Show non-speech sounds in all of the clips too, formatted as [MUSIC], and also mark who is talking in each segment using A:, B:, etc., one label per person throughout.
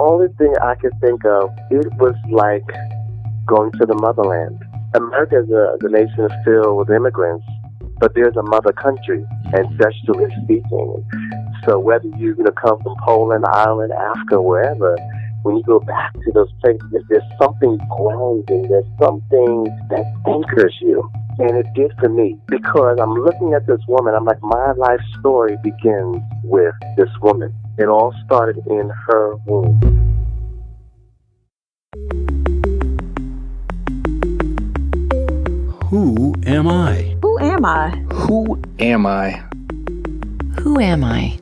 A: only thing I could think of, it was like going to the motherland. America is a, the nation is filled with immigrants, but there's a mother country, mm-hmm. ancestrally speaking. So whether you're going to come from Poland, Ireland, Africa, wherever, when you go back to those places, there's something grounding, there's something that anchors you. And it did for me because I'm looking at this woman. I'm like, my life story begins with this woman. It all started in her womb.
B: Who am I?
C: Who am I?
D: Who am I?
E: Who am I?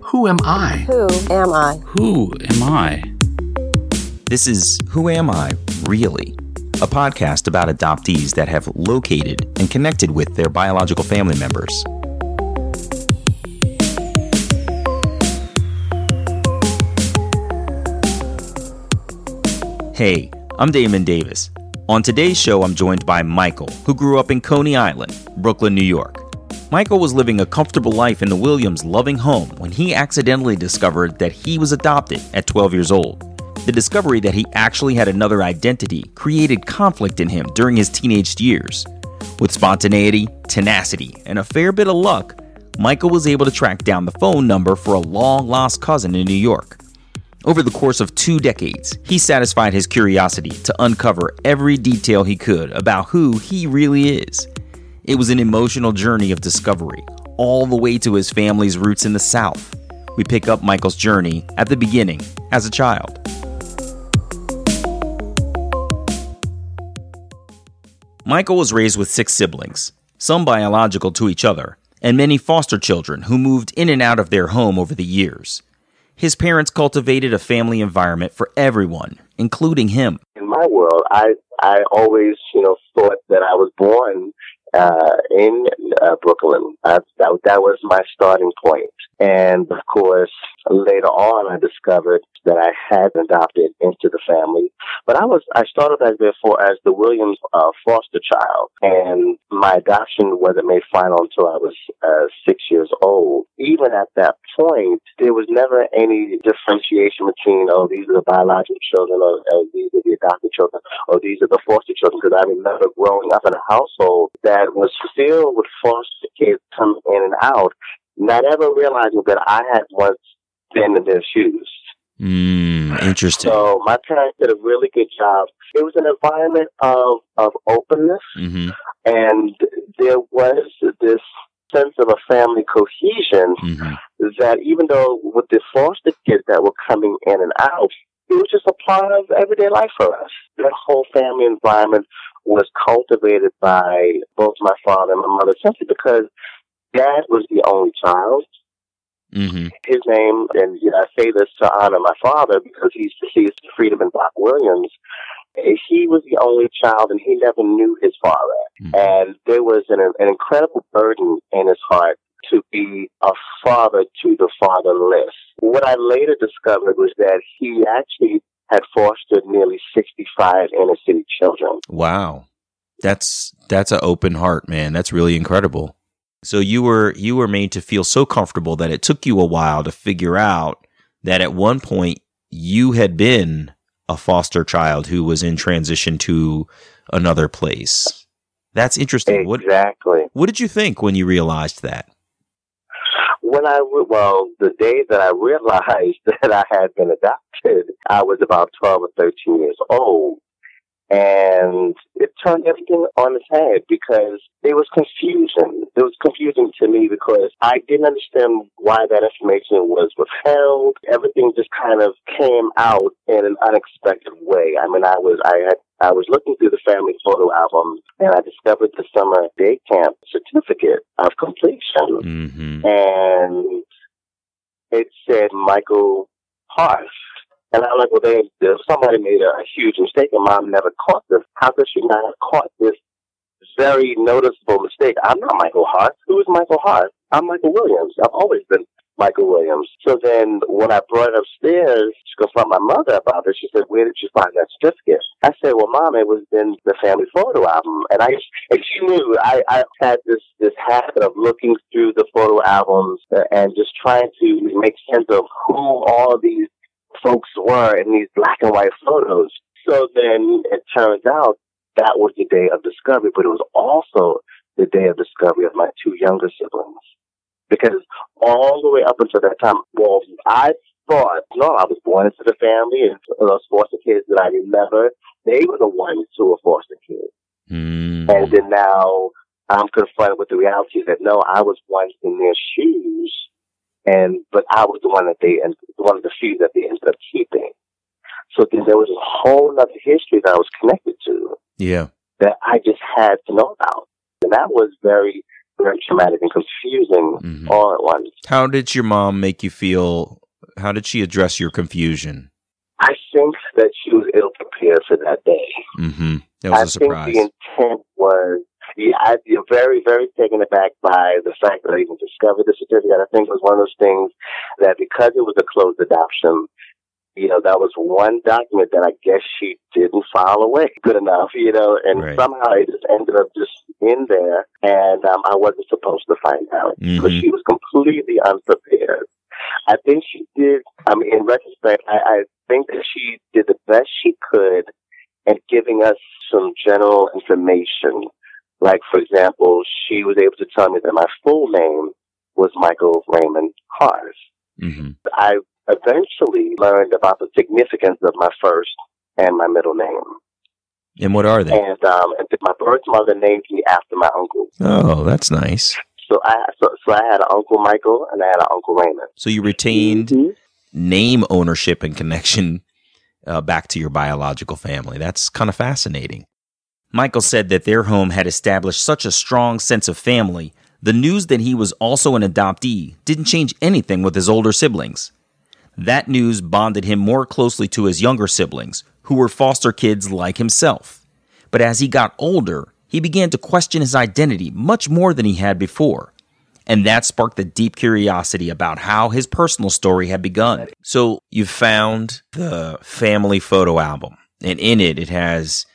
B: Who am I?
C: Who am I?
B: Who am I?
F: This is Who Am I, Really? A podcast about adoptees that have located and connected with their biological family members. Hey, I'm Damon Davis. On today's show, I'm joined by Michael, who grew up in Coney Island, Brooklyn, New York. Michael was living a comfortable life in the Williams' loving home when he accidentally discovered that he was adopted at 12 years old. The discovery that he actually had another identity created conflict in him during his teenage years. With spontaneity, tenacity, and a fair bit of luck, Michael was able to track down the phone number for a long lost cousin in New York. Over the course of two decades, he satisfied his curiosity to uncover every detail he could about who he really is. It was an emotional journey of discovery, all the way to his family's roots in the South. We pick up Michael's journey at the beginning as a child. Michael was raised with six siblings, some biological to each other, and many foster children who moved in and out of their home over the years. His parents cultivated a family environment for everyone, including him.
A: In my world, I I always, you know, thought that I was born uh, in uh, Brooklyn. Uh, that that was my starting. And of course, later on, I discovered that I had adopted into the family. But I was I started as therefore as the Williams uh, foster child, and my adoption wasn't made final until I was uh, six years old. Even at that point, there was never any differentiation between oh these are the biological children or, or these are the adopted children or these are the foster children. Because I remember growing up in a household that was filled with foster kids coming in and out not ever realizing that I had once been in their shoes.
F: Mm, interesting.
A: So my parents did a really good job. It was an environment of of openness,
F: mm-hmm.
A: and there was this sense of a family cohesion
F: Mm-hmm.
A: that even though with the foster kids that were coming in and out, it was just a part of everyday life for us. That whole family environment was cultivated by both my father and my mother simply because dad was the only child.
F: Mm-hmm.
A: His name, and you know, I say this to honor my father because he's deceased, Freedom and Bach Williams. He was the only child, and he never knew his father.
F: Mhm.
A: And there was an, an incredible burden in his heart to be a father to the fatherless. What I later discovered was that he actually had fostered nearly 65 inner city children.
F: Wow. That's that's an open heart, man. That's really incredible. So you were you were made to feel so comfortable that it took you a while to figure out that at one point you had been a foster child who was in transition to another place. That's interesting.
A: Exactly.
F: what did you think when you realized that?
A: When I, well, the day that I realized [LAUGHS] that I had been adopted, I was about 12 or 13 years old. And it turned everything on its head because there was confusion. It was confusing to me because I didn't understand why that information was withheld. Everything just kind of came out in an unexpected way. I mean, I was, I had, I was looking through the family photo album and I discovered the summer day camp certificate of completion
F: Mm-hmm.
A: and it said Michael Hart. And I'm like, well, they, there- somebody made a, huge mistake, and mom never caught this. How could she not have caught this very noticeable mistake? I'm not Michael Hart. Who is Michael Hart? I'm Michael Williams. I've always been Michael Williams. So then when I brought it upstairs to confront my mother about it, she said, where did you find that certificate? I said, well, mom, it was in the family photo album. And I, and she knew I, I had this, this habit of looking through the photo albums uh, and just trying to make sense of who all these folks were in these black and white photos. So then it turns out that was the day of discovery, but it was also the day of discovery of my two younger siblings. Because all the way up until that time, well, I thought, no, I was born into the family and those foster kids that I remember, they were the ones who were foster kids.
F: Mm.
A: And then now I'm confronted with the reality that no, I was once in their shoes, and but I was the one that they and one of the few that they ended up keeping. So then there was a whole other history that I was connected to
F: Yeah.
A: that I just had to know about, and that was very, very traumatic and confusing
F: Mhm.
A: all at once.
F: How did your mom make you feel? How did she address your confusion?
A: I think that she was ill prepared for that day.
F: Mm-hmm. That was
A: I
F: a surprise.
A: think the intent was, yeah, I feel very, very taken aback by the fact that I even discovered the certificate. I think it was one of those things that because it was a closed adoption, you know, that was one document that I guess she didn't file away good enough, you know, and
F: Right.
A: somehow it just ended up just in there, and um, I wasn't supposed to find out because
F: Mhm.
A: she was completely unprepared. I think she did. I mean, in retrospect, I, I think that she did the best she could at giving us some general information. Like, for example, she was able to tell me that my full name was Michael Raymond Hart.
F: mm-hmm.
A: I eventually learned about the significance of my first and my middle name.
F: And what are they?
A: And, um, my birth mother named me after my uncle.
F: Oh, that's nice.
A: So I, so, so I had an Uncle Michael and I had an Uncle Raymond.
F: So you retained
A: Mhm.
F: name ownership and connection uh, back to your biological family. That's kind of fascinating. Michael said that their home had established such a strong sense of family. The news that he was also an adoptee didn't change anything with his older siblings. That news bonded him more closely to his younger siblings, who were foster kids like himself. But as he got older, he began to question his identity much more than he had before. And that sparked a deep curiosity about how his personal story had begun. So you found the family photo album, and in it, it has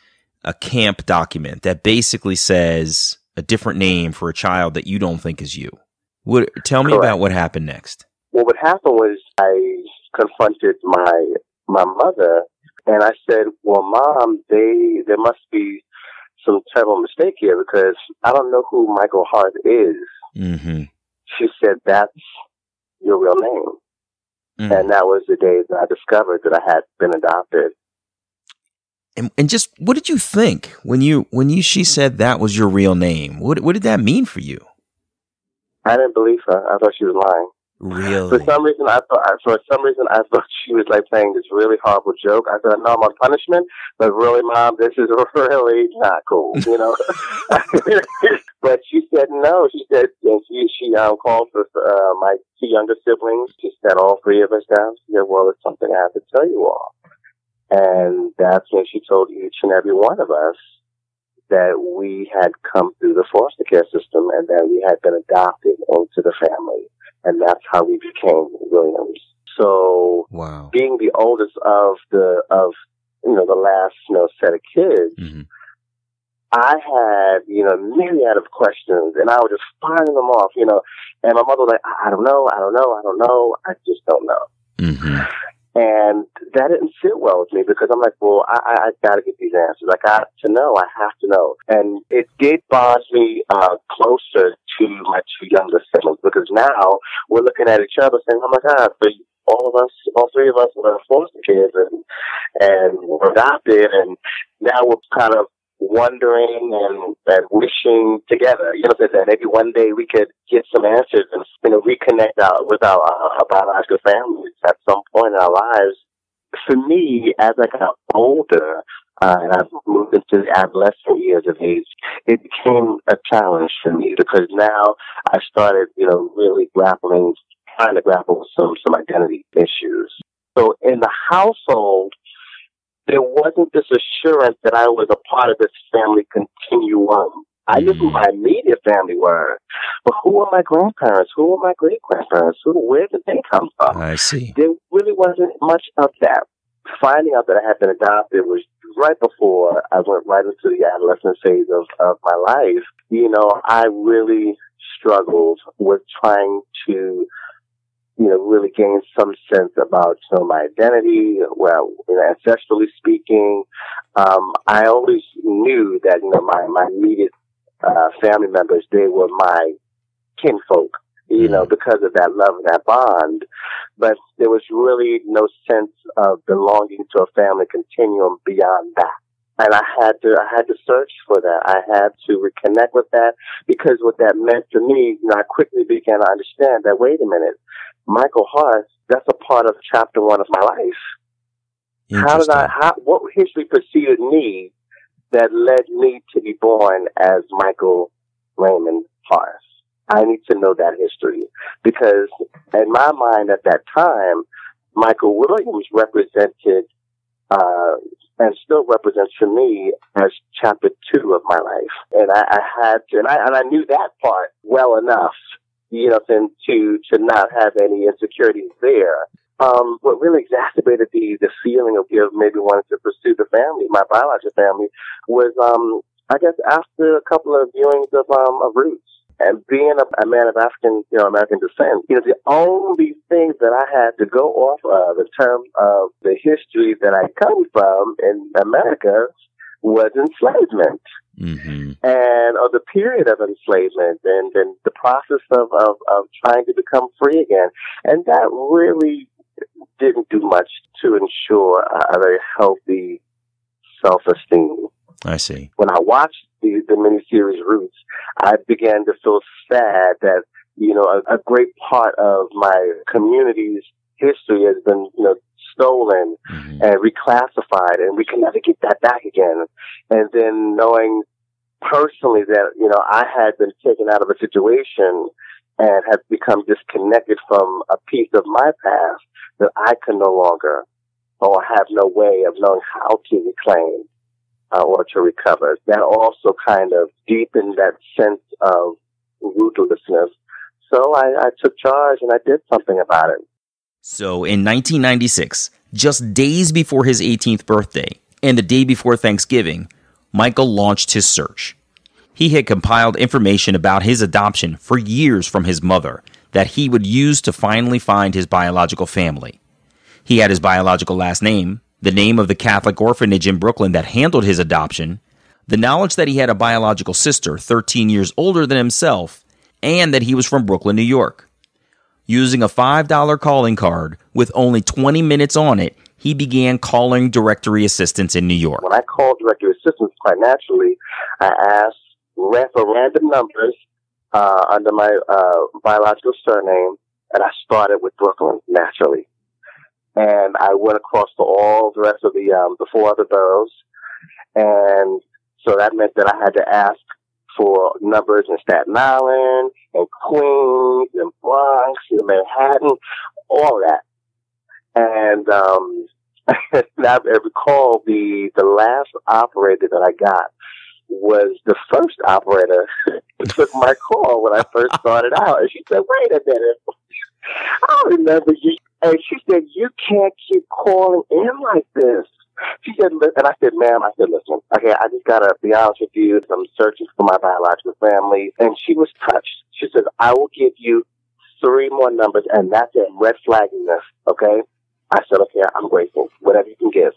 F: a camp document that basically says a different name for a child that you don't think is you. What, tell me
A: Correct.
F: about what happened next.
A: Well, what happened was I confronted my my mother, and I said, "Well, mom, they there must be some terrible mistake here because I don't know who Michael Hart is."
F: Mm-hmm.
A: She said, "That's your real name,"
F: Mm.
A: and that was the day that I discovered that I had been adopted.
F: And, and just what did you think when you when you she said that was your real name? What what did that mean for you?
A: I didn't believe her. I thought she was lying.
F: Really?
A: For some reason, I thought. For some reason, I thought she was like playing this really horrible joke. I said, "No, I'm on punishment," but really, mom, this is [LAUGHS] really not cool. You know. [LAUGHS] but she said no. She said, and she she um called for uh, my two younger siblings. She sat all three of us down. She said, "Well, it's something I have to tell you all." And that's when she told each and every one of us that we had come through the foster care system and that we had been adopted into the family and that's how we became Williams. So
F: wow.
A: being the oldest of the of you know the last you know set of kids,
F: Mhm.
A: I had you know a myriad of questions, and I was just firing them off, you know. And my mother was like, I I don't know, I don't know, I don't know, I just don't know.
F: Mm-hmm.
A: And that didn't sit well with me because I'm like, well, I, I, I got to get these answers. I got to know. I have to know. And it did bond me uh, closer to my two younger siblings because now we're looking at each other saying, oh my God, but all of us, all three of us were foster kids and, and were adopted. And now we're kind of wondering and, and wishing together. You know, that maybe one day we could get some answers and you know reconnect out with our, our biological families at some point in our lives. For me, as I got older uh, and I moved into the adolescent years of age, it became a challenge for me because now I started, you know, really grappling, trying to grapple with some some identity issues. So in the household, there wasn't this assurance that I was a part of this family continuum. I knew who hmm. my immediate family were, but who were my grandparents? Who were my great grandparents? Who, where did they come from?
F: I see.
A: There really wasn't much of that. Finding out that I had been adopted was right before I went right into the adolescent phase of, of my life. You know, I really struggled with trying to you know, really gain some sense about, you know, my identity, well, you know, ancestrally speaking. Um, I always knew that, you know, my, my immediate, uh, family members, they were my kinfolk, you know, because of that love and that bond. But there was really no sense of belonging to a family continuum beyond that and I had to I had to search for that. I had to reconnect with that because what that meant to me, you know, I quickly began to understand that wait a minute, Michael Hart, that's a part of chapter one of my life. How did I? How, what history preceded me that led me to be born as Michael Raymond Hart? I need to know that history because in my mind at that time, Michael Williams represented uh, and still represents for me as chapter two of my life. And I, I had to, and I, and I knew that part well enough, you know, to, to, to not have any insecurities there. Um, what really exacerbated the, the feeling of, you maybe wanting to pursue the family, my biological family, was, um, I guess after a couple of viewings of, um, of Roots and being a, a, man of African, you know, American descent, you know, the only thing that I had to go off of in terms of the history that I come from in America was enslavement. Mm-hmm. And or the period of enslavement and, and the process of, of, of trying to become free again. And that really didn't do much to ensure a, a very healthy self-esteem.
F: I see.
A: When I watched the, the miniseries Roots, I began to feel sad that, you know, a, a great part of my community's history has been, you know, stolen mm-hmm. and reclassified and we can never get that back again. And then knowing personally that, you know, I had been taken out of a situation and had become disconnected from a piece of my past that I can no longer or have no way of knowing how to reclaim uh, or to recover. That also kind of deepened that sense of rootlessness. So I, I took charge and I did something about it.
F: So in 1996, just days before his 18th birthday and the day before Thanksgiving, Michael launched his search. He had compiled information about his adoption for years from his mother that he would use to finally find his biological family. He had his biological last name, the name of the Catholic orphanage in Brooklyn that handled his adoption, the knowledge that he had a biological sister 13 years older than himself, and that he was from Brooklyn, New York. Using a $5 calling card with only 20 minutes on it, he began calling directory assistance in New York.
A: When I called directory assistance, quite naturally, I asked for random numbers uh, under my uh, biological surname, and I started with Brooklyn naturally and I went across to all the rest of the um, the four other boroughs, and so that meant that I had to ask for numbers in Staten Island and Queens and Bronx and Manhattan, all that. And um, [LAUGHS] I recall the the last operator that I got was the first operator [LAUGHS] who took my call when I first started out, and she said, "Wait a minute." I remember you and she said, you can't keep calling in like this. She said, and I said, ma'am, I said, listen, okay, I just gotta be honest with you. I'm searching for my biological family. And she was touched. She said, I will give you three more numbers and that's it. Red flagging this. Okay. I said, okay, I'm grateful. Whatever you can give.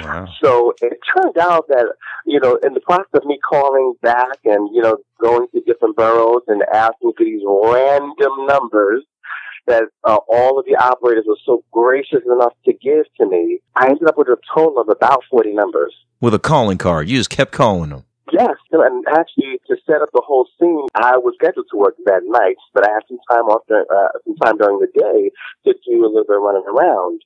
A: Wow. So it turned out that, you know, in the process of me calling back and, you know, going to different boroughs and asking for these random numbers, that uh, all of the operators were so gracious enough to give to me, I ended up with a total of about 40 numbers.
F: With a calling card. You just kept calling them.
A: Yes, and actually to set up the whole scene, I was scheduled to work that night, but I had some time off, uh, some time during the day to do a little bit of running around.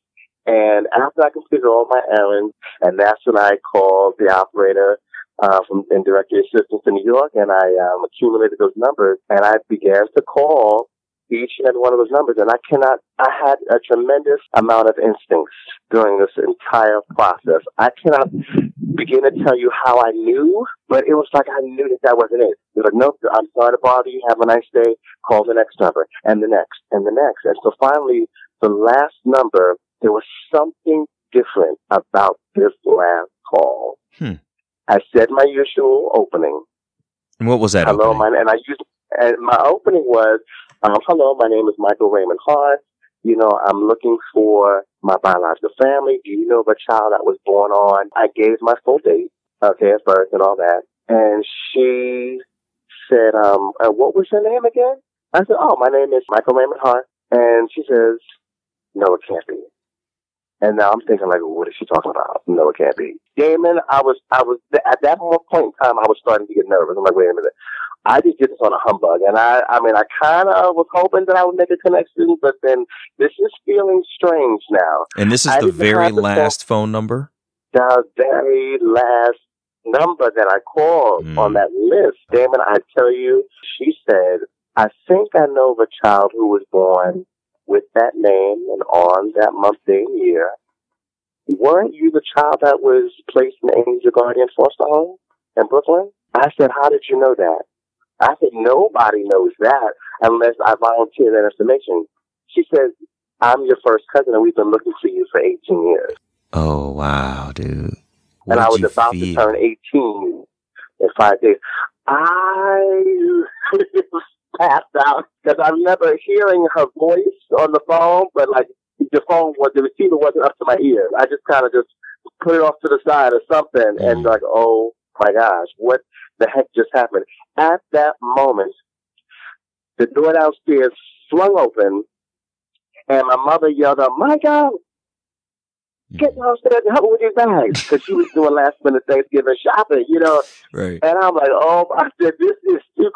A: And after I completed all my errands, and that's when I called the operator uh, from in directory assistance in New York, and I um, accumulated those numbers, and I began to call each and every one of those numbers. And I cannot, I had a tremendous amount of instincts during this entire process. I cannot begin to tell you how I knew, but it was like I knew that that wasn't it. It was like, nope, I'm sorry to bother you. Have a nice day. Call the next number and the next and the next. And so finally, the last number, there was something different about this last call. Hmm. I said my usual opening.
F: And what was that?
A: Hello,
F: opening?
A: my, and I used, and my opening was, um, hello, my name is Michael Raymond Hart. you know, I'm looking for my biological family. Do you know of a child that was born on? I gave my full date, okay, at birth and all that. And she said, um, uh, what was your name again? I said, oh, my name is Michael Raymond Hart. And she says, no, it can't be. And now I'm thinking like, what is she talking about? No, it can't be. Damon, I was, I was, at that point in time, I was starting to get nervous. I'm like, wait a minute. I just did this on a humbug. And I, I mean, I kind of was hoping that I would make a connection, but then this is feeling strange now.
F: And this is
A: I
F: the very last phone number?
A: The very last number that I called
F: Mm.
A: on that list, Damon, I tell you, she said, I think I know of a child who was born with that name and on that month, day, and year. Weren't you the child that was placed in the Angel Guardian Foster Home in Brooklyn? I said, how did you know that? I said, nobody knows that unless I volunteer that information. She says, I'm your first cousin and we've been looking for you for 18 years.
F: Oh, wow, dude.
A: and I was about to turn 18 in five days. I [LAUGHS] passed out because I remember hearing her voice on the phone, but like the phone was, the receiver wasn't up to my ear. I just kind of just put it off to the side or something and
F: Mm.
A: like, oh my gosh, what the heck just happened? At that moment, the door downstairs flung open and my mother yelled out, Michael, hmm. get downstairs and help with these bags. Because she was doing last minute Thanksgiving shopping, you know.
F: Right.
A: And I'm like, oh, I said, this is too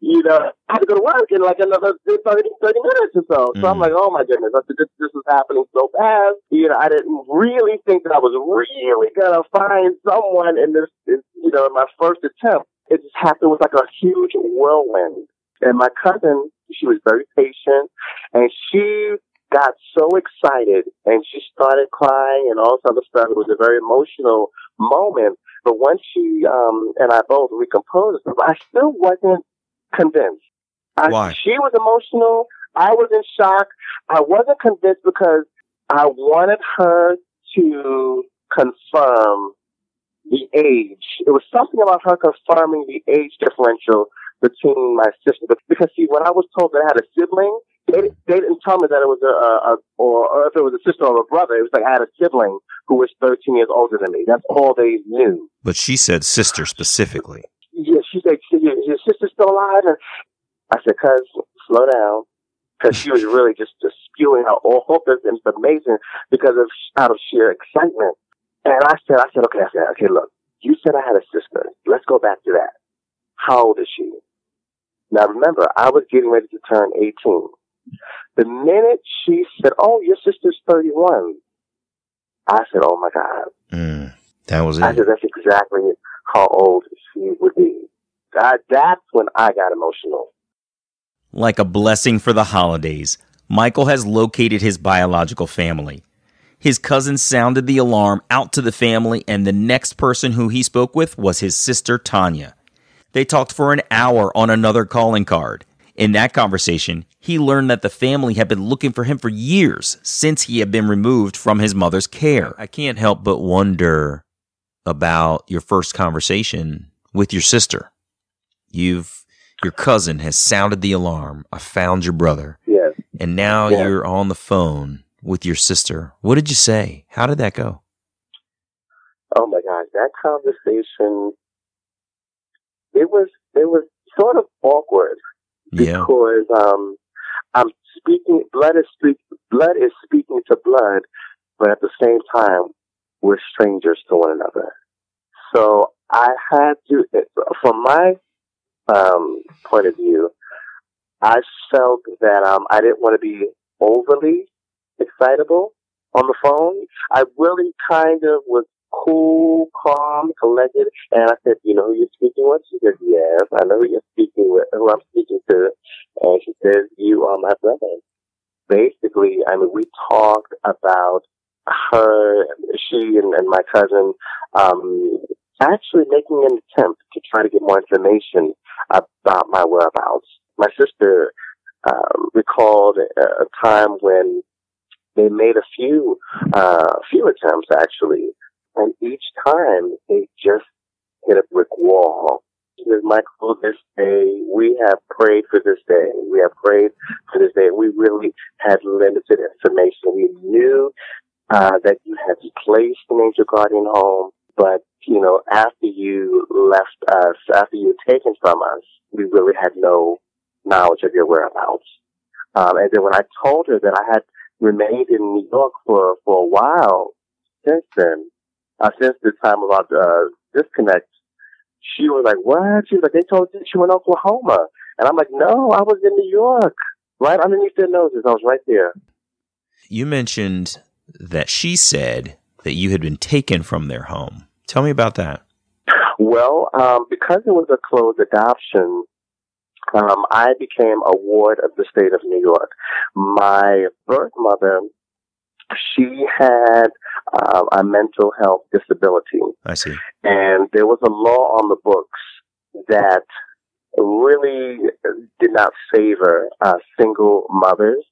A: You know, I had to go to work in like another 30, 30 minutes or so. So I'm
F: Mhm.
A: like, oh my goodness. I said, this, this is happening so fast. You know, I didn't really think that I was really going to find someone in this, this, you know, in my first attempt. It just happened with like a huge whirlwind. And my cousin, she was very patient and she got so excited and she started crying and all this other stuff. It was a very emotional moment. But once she um, and I both recomposed, I still wasn't convinced. I,
F: Why?
A: She was emotional. I was in shock. I wasn't convinced because I wanted her to confirm the age. It was something about her confirming the age differential between my sister. Because see, when I was told that I had a sibling, they, they didn't tell me that it was a, a, a or, or if it was a sister or a brother. It was like I had a sibling who was 13 years older than me. That's all they knew.
F: But she said sister specifically.
A: Yeah, she said, "Your your sister's still alive?" And I said, "Cuz, slow down." Because she was really just, just spewing out all this information because of out of sheer excitement. And I said, I said, okay, I said, okay, look, you said I had a sister. Let's go back to that. How old is she? Now remember, I was getting ready to turn 18. The minute she said, oh, your sister's 31, I said, oh my God.
F: Mm, that was it.
A: I said, that's exactly how old she would be. That, that's when I got emotional.
F: Like a blessing for the holidays, Michael has located his biological family. His cousin sounded the alarm out to the family, and the next person who he spoke with was his sister Tanya. They talked for an hour on another calling card. In that conversation, he learned that the family had been looking for him for years since he had been removed from his mother's care. I can't help but wonder about your first conversation with your sister. You've your cousin has sounded the alarm. I found your brother.
A: Yes.
F: And now
A: Yeah.
F: you're on the phone with your sister. What did you say? How did that go?
A: Oh my gosh, that conversation, it was, it was sort of awkward
F: Yeah.
A: because, um, I'm speaking, blood is speak, blood is speaking to blood, but at the same time, we're strangers to one another. So I had to, from my, um, point of view, I felt that, um, I didn't want to be overly excitable on the phone. I really kind of was cool, calm, collected, and I said, "You know who you're speaking with?" She said, "Yes, I know who you're speaking with, who I'm speaking to." And she says, "You are my brother." Basically, I mean, we talked about her, she, and, and my cousin, um, actually making an attempt to try to get more information about my whereabouts. My sister um, recalled a, a time when they made a few, uh, few attempts actually, and each time they just hit a brick wall. Ms. Michael, this day, we have prayed for this day. We have prayed for this day. We really had limited information. We knew uh, that you had placed an angel guardian home, but you know, after you left us, after you were taken from us, we really had no knowledge of your whereabouts. Um, and then when I told her that I had remained in New York for for a while since then, uh, since the time of our uh, disconnect, she was like, "What?" She was like, "They told you she went to Oklahoma," and I'm like, "No, I was in New York, right underneath their noses. I was right there."
F: You mentioned that she said that you had been taken from their home. Tell me about that.
A: Well, um, because it was a closed adoption, um, I became a ward of the state of New York. My birth mother, she had uh, a mental health disability.
F: I see.
A: And there was a law on the books that really did not favor uh, single mothers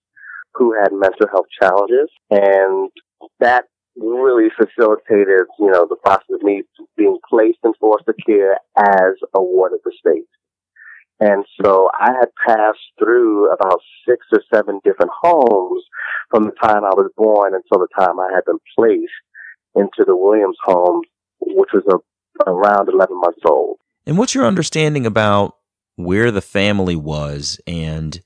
A: who had mental health challenges. And that really facilitated, you know, the process of me being placed in foster care as a ward of the state. And so I had passed through about six or seven different homes from the time I was born until the time I had been placed into the Williams home, which was a, around 11 months old.
F: And what's your understanding about where the family was and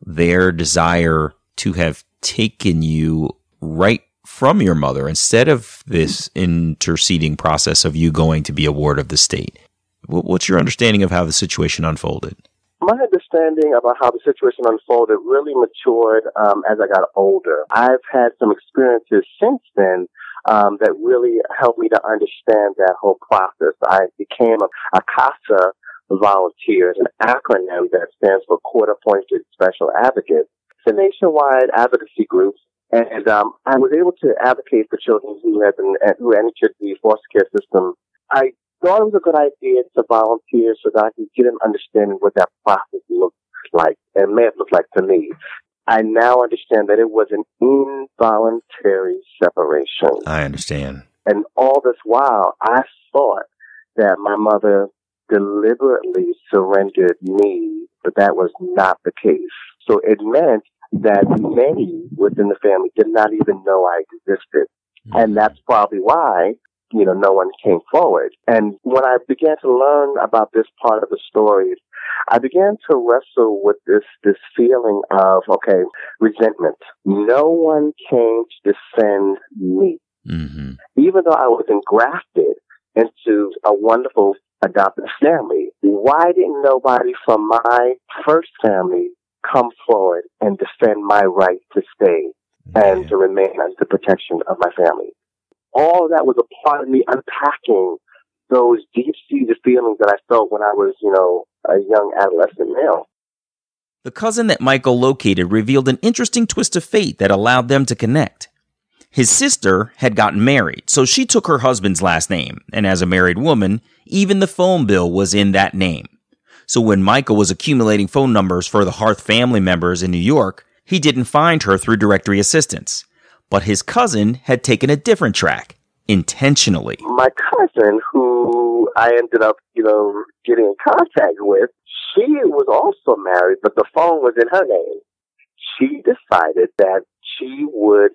F: their desire to have taken you right from your mother instead of this interceding process of you going to be a ward of the state? What's your understanding of how the situation unfolded?
A: My understanding about how the situation unfolded really matured um, as I got older. I've had some experiences since then um, that really helped me to understand that whole process. I became a, a CASA volunteer, an acronym that stands for Court Appointed Special Advocate. It's a nationwide advocacy group and um, I was able to advocate for children who had been who entered the foster care system. I thought it was a good idea to volunteer so that I could get an understanding what that process looked like and may have looked like to me. I now understand that it was an involuntary separation.
F: I understand.
A: And all this while, I thought that my mother deliberately surrendered me, but that was not the case. So it meant that many within the family did not even know I existed. Mm-hmm. And that's probably why, you know, no one came forward. And when I began to learn about this part of the story, I began to wrestle with this, this feeling of, okay, resentment. No one came to defend me. Mm-hmm. Even though I was engrafted into a wonderful adopted family, why didn't nobody from my first family come forward and defend my right to stay and to remain under the protection of my family. All of that was a part of me unpacking those deep seated feelings that I felt when I was, you know, a young adolescent male.
F: The cousin that Michael located revealed an interesting twist of fate that allowed them to connect. His sister had gotten married, so she took her husband's last name, and as a married woman, even the phone bill was in that name. So when Michael was accumulating phone numbers for the Hart family members in New York, he didn't find her through directory assistance. But his cousin had taken a different track, intentionally.
A: My cousin, who I ended up, you know, getting in contact with, she was also married, but the phone was in her name. She decided that she would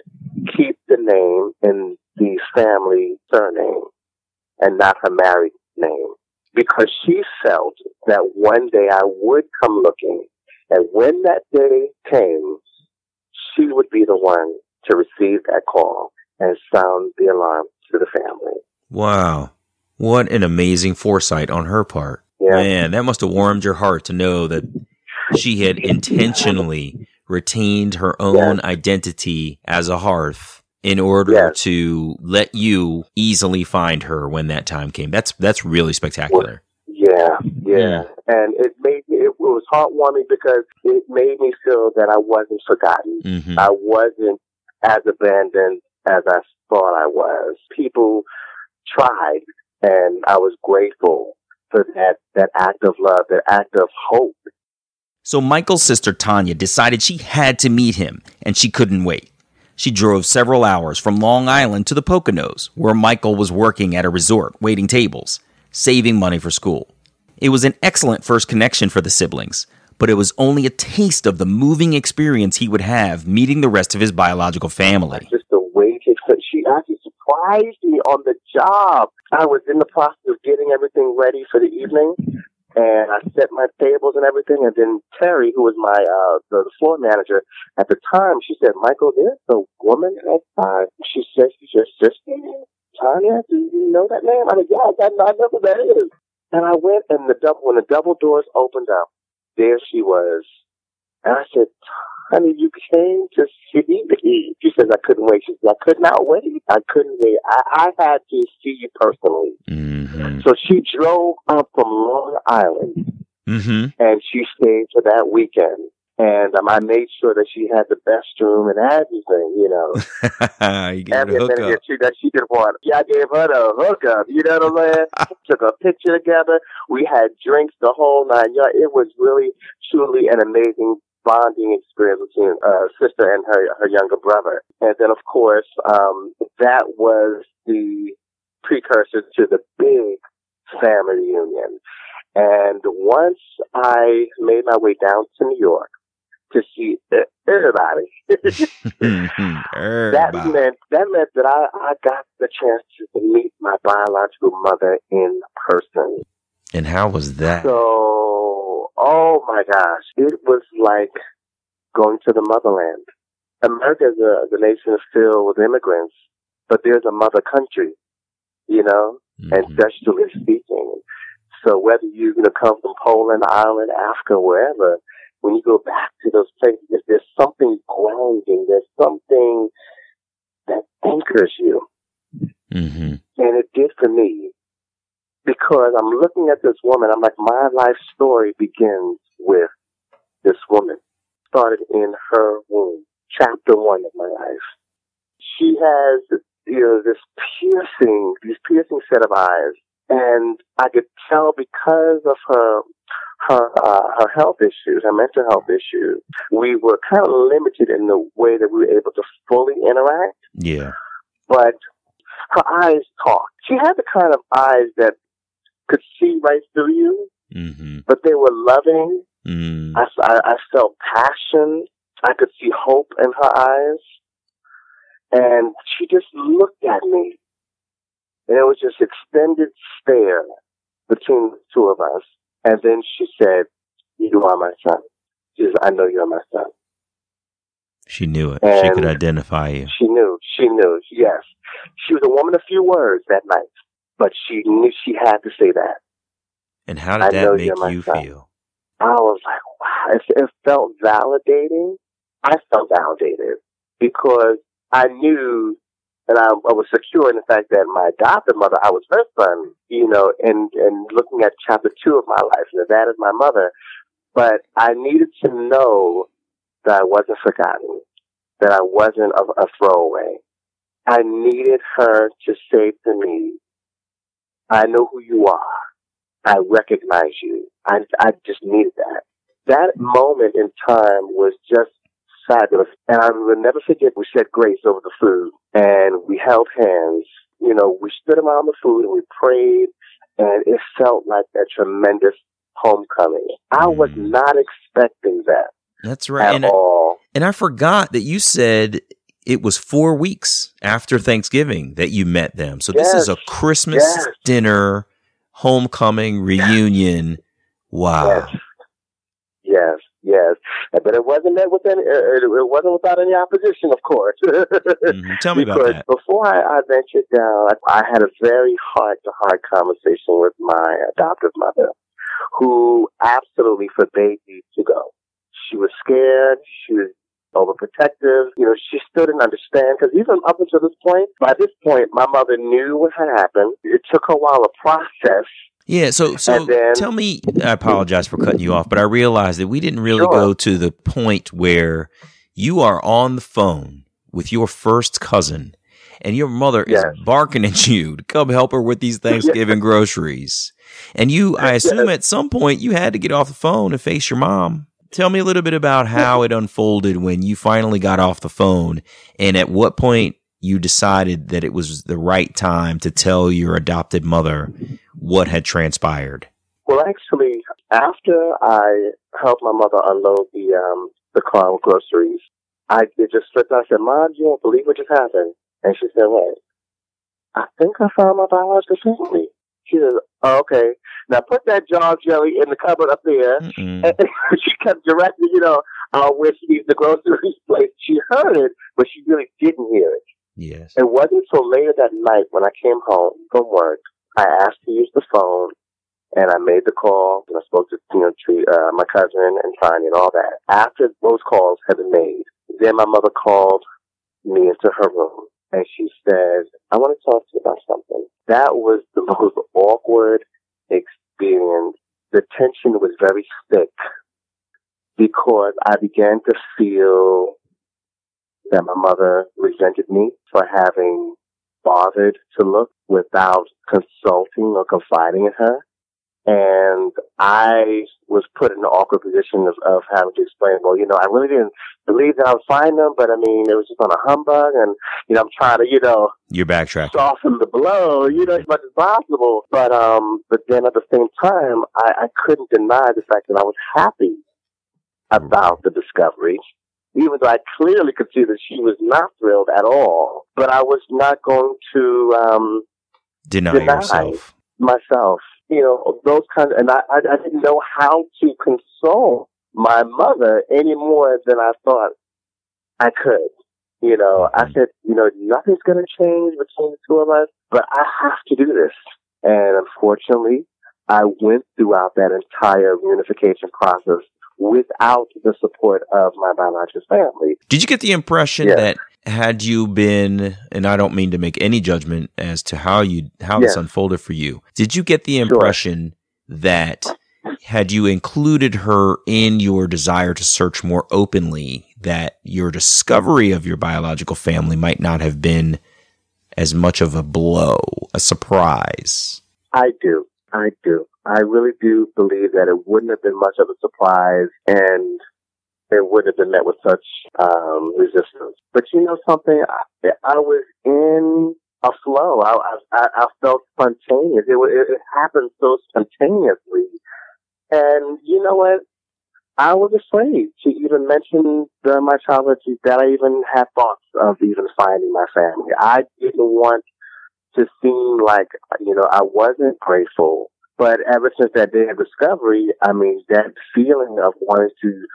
A: keep the name in the family surname and not her married name because she felt that one day I would come looking, and when that day came, she would be the one to receive that call and sound the alarm to the family.
F: Wow. What an amazing foresight on her part. Yeah. Man, that must have warmed your heart to know that she had intentionally retained her own identity as a Hart in order yes. to let you easily find her when that time came. That's that's really spectacular.
A: Yeah, yeah, and it made me, it was heartwarming because it made me feel that I wasn't forgotten. Mm-hmm. I wasn't as abandoned as I thought I was. People tried, and I was grateful for that that act of love, that act of hope.
F: So Michael's sister Tanya decided she had to meet him, and she couldn't wait. She drove several hours from Long Island to the Poconos, where Michael was working at a resort, waiting tables, saving money for school. It was an excellent first connection for the siblings, but it was only a taste of the moving experience he would have meeting the rest of his biological family.
A: Just the way she, actually surprised me on the job. I was in the process of getting everything ready for the evening, and I set my tables and everything. And then Terry, who was my uh, the, floor manager at the time, she said, "Michael, there's a woman outside." She said, "She's your sister, Tanya. Do you know that name?" I said, "Yeah, I, I know who that is." And I went, and the double when the double doors opened up, there she was. And I said, honey, you came to see me. [LAUGHS] She says, I couldn't wait. She said, I could not wait. I couldn't wait. I, I had to see you personally.
F: Mm-hmm.
A: So she drove up from Long Island
F: Mm-hmm.
A: and she stayed for that weekend. And um, I made sure that she had the best room and everything, you know. [LAUGHS]
F: you gave
A: Everything
F: hookup.
A: that she, that she did want. Yeah, I gave her the hookup. You know what I'm saying? [LAUGHS] Took a picture together. We had drinks the whole nine. Yeah, it was really, truly an amazing bonding experience between uh, sister and her her younger brother. And then, of course, um, that was the precursor to the big family reunion. And once I made my way down to New York to see everybody,
F: Mhm. [LAUGHS]
A: that meant that meant that I, I got the chance to meet my biological mother in person.
F: And how was that?
A: So, oh my gosh, it was like going to the motherland. America is a, the nation is filled with immigrants, but there's a mother country, you know,
F: Mhm.
A: ancestrally speaking. So whether you, you know, come from Poland, Ireland, Africa, wherever, when you go back to those places, there's something grounding. There's something that anchors you.
F: Mhm.
A: And it did for me because I'm looking at this woman. I'm like, my life story begins with this woman. Started in her womb, chapter one of my life. She has, you know, this piercing, these piercing set of eyes. And I could tell because of her, her, uh, her health issues, her mental health issues, we were kind of limited in the way that we were able to fully interact
F: Yeah.
A: but her eyes talked. She had the kind of eyes that could see right through you,
F: Mm-hmm.
A: but they were loving.
F: Mm.
A: I, I, I felt passion. I could see hope in her eyes. And she just looked at me. And it was just extended stare between the two of us. And then she said, you are my son. She says, I know you're my son.
F: She knew it. she could identify you.
A: She knew. She knew. Yes. She was a woman of few words that night, but she knew she had to say that.
F: And how did
A: know
F: that make you
A: son.
F: feel?
A: I was like, wow. It, it felt validating. I felt validated because I knew and I, I was secure in the fact that my adopted mother, I was her son, you know, and, and looking at chapter two of my life, and that is my mother. But I needed to know that I wasn't forgotten, that I wasn't a, a throwaway. I needed her to say to me, I know who you are. I recognize you. I, I just needed that. That moment in time was just fabulous. And I will never forget, we said grace over the food and we held hands. You know, we stood around the food and we prayed and it felt like a tremendous homecoming. I was
F: Mm.
A: not expecting that
F: That's right.
A: at
F: And, I-
A: all.
F: and I forgot that you said it was four weeks after Thanksgiving that you met them. So this is a Christmas
A: Yes.
F: dinner, homecoming, reunion. Wow.
A: Yes. Yes, yes. But it wasn't met with any, it it wasn't without any opposition, of course.
F: Mhm. Tell me about that.
A: before I, I ventured down, I, I had a very heart to heart conversation with my adoptive mother, who absolutely forbade me to go. She was scared. She was overprotective. You know, she still didn't understand because even up until this point, by this point, my mother knew what had happened. It took her a while to process.
F: Yeah, so so
A: then-
F: tell me I apologize for cutting you off, but I realized that we didn't really
A: Sure.
F: go to the point where you are on the phone with your first cousin and your mother
A: Yes.
F: is barking at you to come help her with these [LAUGHS] Thanksgiving groceries. And you I assume at some point you had to get off the phone and face your mom. Tell me a little bit about how it unfolded when you finally got off the phone and at what point you decided that it was the right time to tell your adopted mother what had transpired.
A: Well, actually, after I helped my mother unload the um the car with groceries, I it just slipped. I said, "Mom, you won't believe what just happened." And she said, "What?" I think I found my biological family. She said, oh, "Okay, now put that jar of jelly in the cupboard up there."
F: Mm-mm.
A: And [LAUGHS] she kept directing, you know, uh, where she needs the groceries [LAUGHS] place. She heard it, but she really didn't hear it.
F: Yes.
A: It wasn't until later that night when I came home from work, I asked to use the phone and I made the call and I spoke to, you know, to, uh, my cousin and Tanya and all that. After those calls had been made, then my mother called me into her room and she said, I want to talk to you about something. That was the most awkward experience. The tension was very thick because I began to feel that my mother resented me for having bothered to look without consulting or confiding in her. And I was put in an awkward position of, of having to explain, well, you know, I really didn't believe that I would find them, but I mean, it was just on a humbug and, you know, I'm trying to, you know,
F: You're backtracking.
A: soften the blow, you know, as much as possible. But, um, but then at the same time, I, I couldn't deny the fact that I was happy about the discovery, even though I clearly could see that she was not thrilled at all. But I was not going to, um,
F: Deny,
A: Deny.
F: yourself.
A: myself, you know, those kinds, and I, I, I didn't know how to console my mother any more than I thought I could. You know, I
F: Mhm.
A: said, you know, nothing's going to change between the two of us, but I have to do this. And unfortunately, I went throughout that entire reunification process without the support of my biological family.
F: Did you get the impression
A: Yeah.
F: that had you been, and I don't mean to make any judgment as to how you how this unfolded for you, did you get the impression that had you included her in your desire to search more openly, that your discovery of your biological family might not have been as much of a blow, a surprise?
A: I do. I do. I really do believe that it wouldn't have been much of a surprise and it wouldn't have been met with such um, resistance. But you know something? I, I was in a flow. I, I, I felt spontaneous. It, it, it happened so spontaneously. And you know what? I was afraid to even mention my childhood that I even had thoughts of even finding my family. I didn't want to seem like, you know, I wasn't grateful. But ever since that day of discovery, I mean, that feeling of wanting to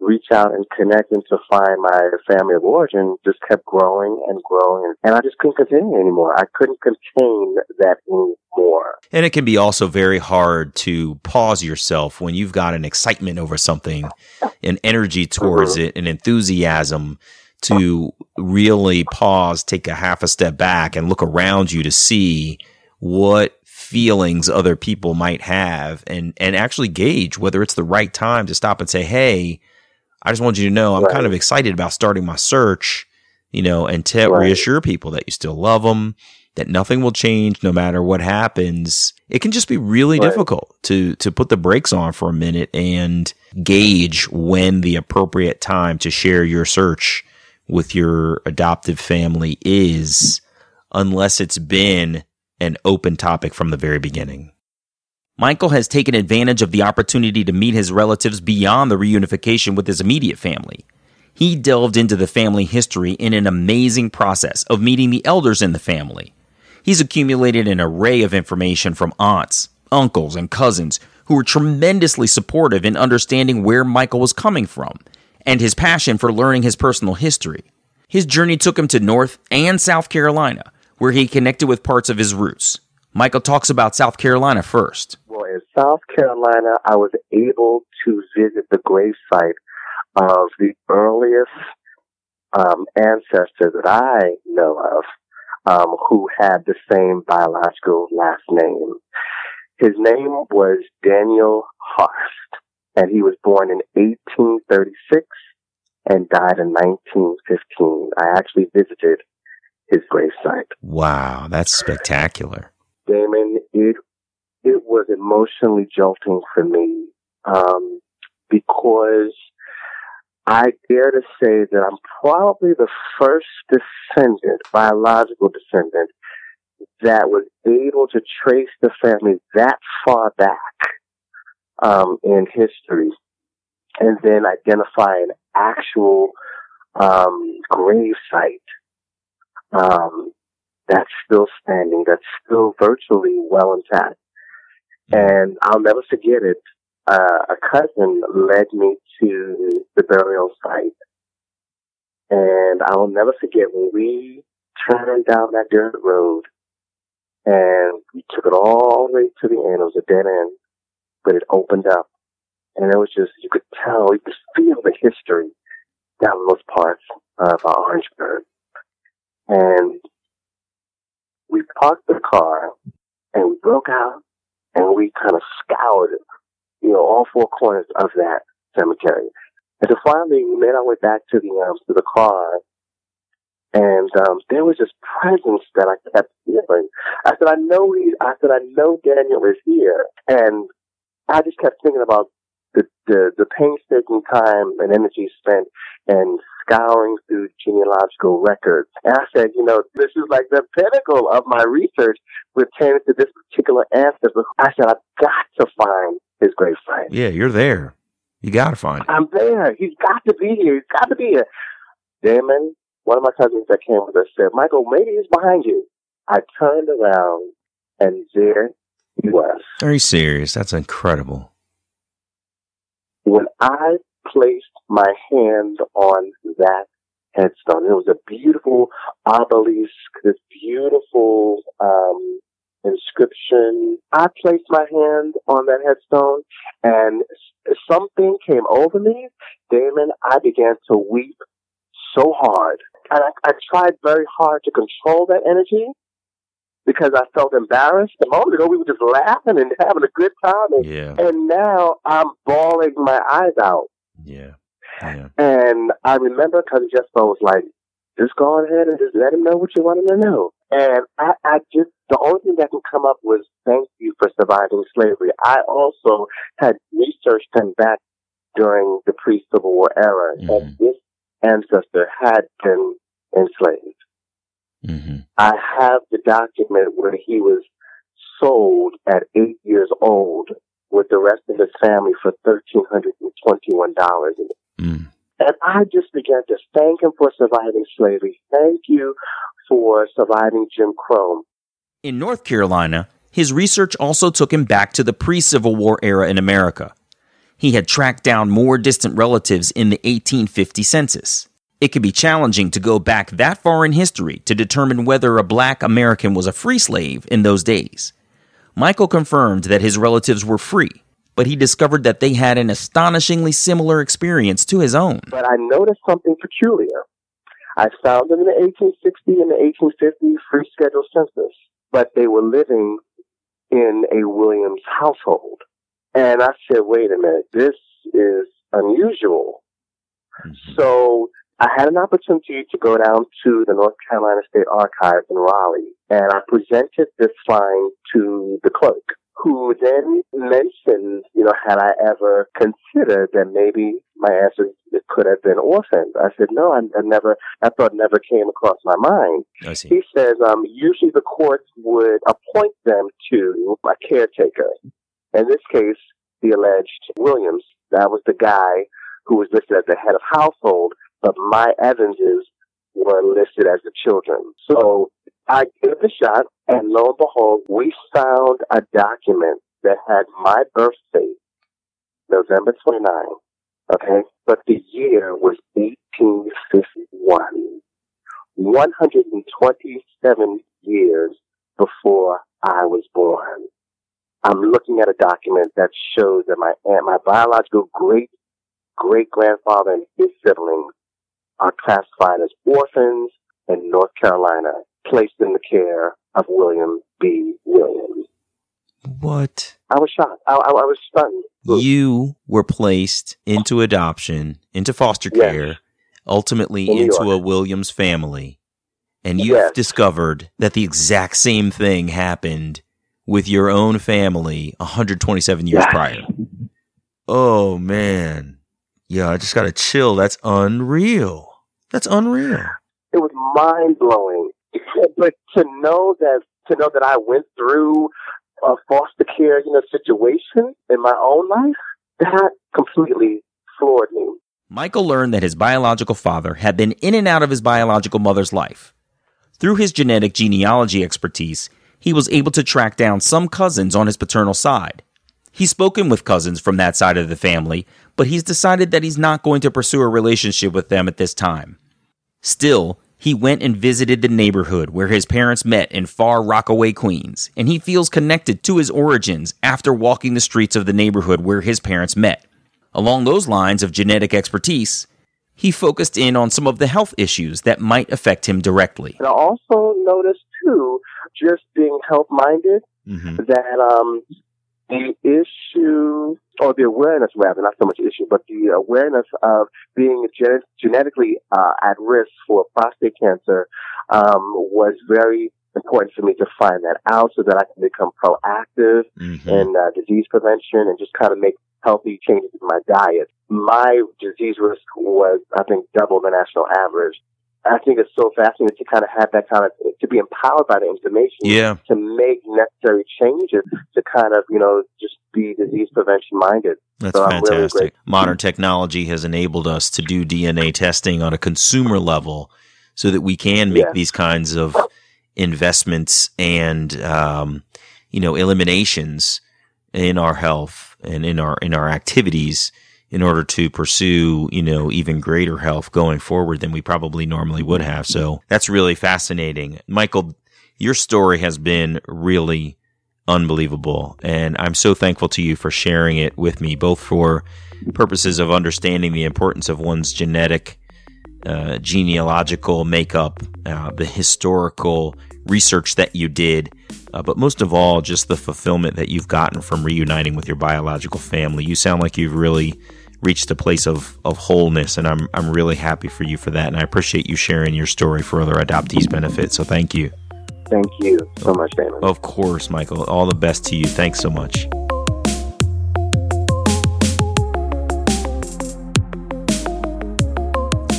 A: reach out and connect and to find my family of origin just kept growing and growing. And I just couldn't continue anymore. I couldn't contain that anymore.
F: And it can be also very hard to pause yourself when you've got an excitement over something, an energy towards mm-hmm. it, an enthusiasm to really pause, take a half a step back and look around you to see what feelings other people might have and, and actually gauge whether it's the right time to stop and say, Hey, I just want you to know I'm
A: Right.
F: kind of excited about starting my search, you know, and to
A: Right.
F: reassure people that you still love them, that nothing will change no matter what happens. It can just be really
A: Right.
F: difficult to to put the brakes on for a minute and gauge when the appropriate time to share your search with your adoptive family is unless it's been an open topic from the very beginning. Michael has taken advantage of the opportunity to meet his relatives beyond the reunification with his immediate family. He delved into the family history in an amazing process of meeting the elders in the family. He's accumulated an array of information from aunts, uncles, and cousins who were tremendously supportive in understanding where Michael was coming from and his passion for learning his personal history. His journey took him to North and South Carolina, where he connected with parts of his roots. Michael talks about South Carolina first.
A: Well, in South Carolina, I was able to visit the gravesite of the earliest um, ancestor that I know of um, who had the same biological last name. His name was Daniel Hart, and he was born in 1836 and died in 1915. I actually visited his gravesite.
F: Wow, that's spectacular.
A: Damon, it it was emotionally jolting for me um, because I dare to say that I'm probably the first descendant, biological descendant, that was able to trace the family that far back um, in history, and then identify an actual um, grave site um, that's still standing, that's still virtually well intact. And I'll never forget it. Uh, a cousin led me to the burial site. And I will never forget when we turned down that dirt road and we took it all the way to the end. It was a dead end, but it opened up. And it was just, you could tell, you could feel the history down those parts of uh, Orangeburg. And we parked the car and we broke out and we kind of scoured, you know, all four corners of that cemetery. And so finally we made our way back to the, um, to the car and um, there was this presence that I kept feeling. I said, I know he. I said, I know Daniel is here, and I just kept thinking about the the, the painstaking time and energy spent and scouring through genealogical records. And I said, you know, this is like the pinnacle of my research pertaining to this particular ancestor. I said, I've got to find his gravesite.
F: Yeah, you're there. You got to find him.
A: I'm there. He's got to be here. He's got to be here. Damon, one of my cousins that came with us said, Michael, maybe he's behind you. I turned around and there he was.
F: Are you serious? That's incredible.
A: When I placed my hand on that headstone, it was a beautiful obelisk, this beautiful um, inscription. I placed my hand on that headstone and something came over me. Damon, I began to weep so hard. And I, I tried very hard to control that energy because I felt embarrassed. A moment ago, we were just laughing and having a good time. And,
F: Yeah.
A: and now I'm bawling my eyes out.
F: Yeah. Yeah.
A: And I remember Cousin Jesper was like, just go ahead and just let him know what you want him to know. And I, I just, the only thing that can come up was thank you for surviving slavery. I also had research him back during the pre-Civil War era, mm-hmm. this ancestor had been enslaved.
F: Mm-hmm.
A: I have the document where he was sold at eight years old with the rest of his family for thirteen hundred and twenty-one dollars.
F: Mm.
A: And I just began to thank him for surviving slavery. Thank you for surviving Jim Crow.
F: In North Carolina, his research also took him back to the pre Civil War era in America. He had tracked down more distant relatives in the 1850 census. It could be challenging to go back that far in history to determine whether a black American was a free slave in those days. Michael confirmed that his relatives were free, but he discovered that they had an astonishingly similar experience to his own.
A: But I noticed something peculiar. I found them in the 1860 and the 1850 free schedule census, but they were living in a Williams household. And I said, wait a minute, this is unusual. Mm-hmm. So I had an opportunity to go down to the North Carolina State Archives in Raleigh, and I presented this find to the clerk, who then mentioned, you know, had I ever considered that maybe my ancestors could have been orphaned? I said, no, I, I never, that thought never came across my mind.
F: I see.
A: He says, um, usually the courts would appoint them to a caretaker. In this case, the alleged Williams, that was the guy who was listed as the head of household, but my Evanses were listed as the children. So I gave it a shot, and lo and behold, we found a document that had my birth date, November 29, okay? But the year was 1851. 127 years before I was born. I'm looking at a document that shows that my aunt, my biological great great grandfather and his siblings are classified as orphans in North Carolina, placed in the care of William B. Williams.
F: What?
A: I was shocked. I, I, I was stunned.
F: You were placed into adoption, into foster
A: Yes.
F: care, ultimately
A: In
F: into a Williams family. And you've
A: Yes.
F: discovered that the exact same thing happened with your own family 127 years
A: Yes.
F: prior. Oh, man. Yeah, I just got to chill. That's unreal. That's unreal.
A: It was mind blowing. But to know that to know that I went through a foster care, you know, situation in my own life, that completely floored me.
F: Michael learned that his biological father had been in and out of his biological mother's life. Through his genetic genealogy expertise, he was able to track down some cousins on his paternal side. He's spoken with cousins from that side of the family, but he's decided that he's not going to pursue a relationship with them at this time. Still, he went and visited the neighborhood where his parents met in far Rockaway, Queens, and he feels connected to his origins after walking the streets of the neighborhood where his parents met. Along those lines of genetic expertise, he focused in on some of the health issues that might affect him directly.
A: And I also noticed, too, just being health minded, mm-hmm. that um, the issue or the awareness rather, not so much issue, but the awareness of being gen- genetically uh, at risk for prostate cancer um, was very important for me to find that out so that I can become proactive mm-hmm. in uh, disease prevention and just kind of make healthy changes in my diet. My disease risk was, I think, double the national average. I think it's so fascinating to kind of have that kind of to be empowered by the information,
F: yeah.
A: to make necessary changes to kind of you know just be disease prevention minded.
F: That's so fantastic. Really Modern technology has enabled us to do DNA testing on a consumer level, so that we can make yeah. these kinds of investments and um, you know eliminations in our health and in our in our activities in order to pursue, you know, even greater health going forward than we probably normally would have. So that's really fascinating. Michael, your story has been really unbelievable. And I'm so thankful to you for sharing it with me, both for purposes of understanding the importance of one's genetic, uh, genealogical makeup, uh, the historical research that you did, uh, but most of all, just the fulfillment that you've gotten from reuniting with your biological family. You sound like you've really reached a place of, of wholeness, and I'm, I'm really happy for you for that. And I appreciate you sharing your story for other adoptees' benefit. So thank you.
A: Thank you so much, Damon.
F: Of course, Michael. All the best to you. Thanks so much.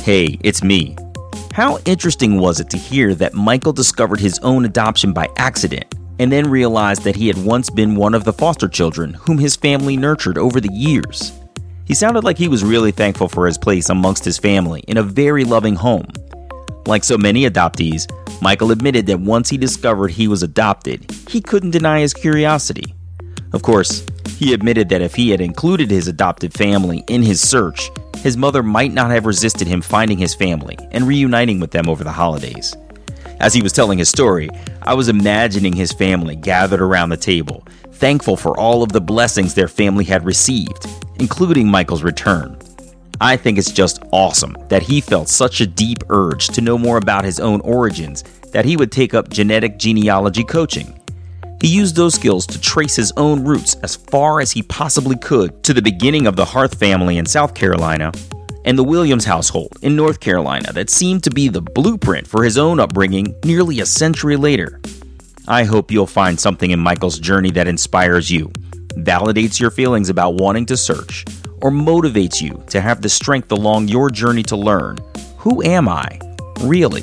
F: Hey, it's me. How interesting was it to hear that Michael discovered his own adoption by accident and then realized that he had once been one of the foster children whom his family nurtured over the years? He sounded like he was really thankful for his place amongst his family in a very loving home. Like so many adoptees, Michael admitted that once he discovered he was adopted, he couldn't deny his curiosity. Of course, he admitted that if he had included his adopted family in his search, his mother might not have resisted him finding his family and reuniting with them over the holidays. As he was telling his story, I was imagining his family gathered around the table, thankful for all of the blessings their family had received, including Michael's return. I think it's just awesome that he felt such a deep urge to know more about his own origins that he would take up genetic genealogy coaching. He used those skills to trace his own roots as far as he possibly could to the beginning of the Hart family in South Carolina and the Williams household in North Carolina that seemed to be the blueprint for his own upbringing nearly a century later. I hope you'll find something in Michael's journey that inspires you, validates your feelings about wanting to search, or motivates you to have the strength along your journey to learn who am I, really?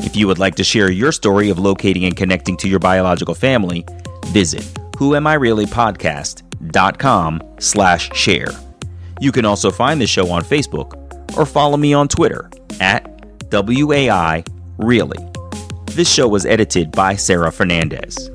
F: If you would like to share your story of locating and connecting to your biological family, visit whoamireallypodcast.com slash share. You can also find the show on Facebook or follow me on Twitter at WAI Really. This show was edited by Sarah Fernandez.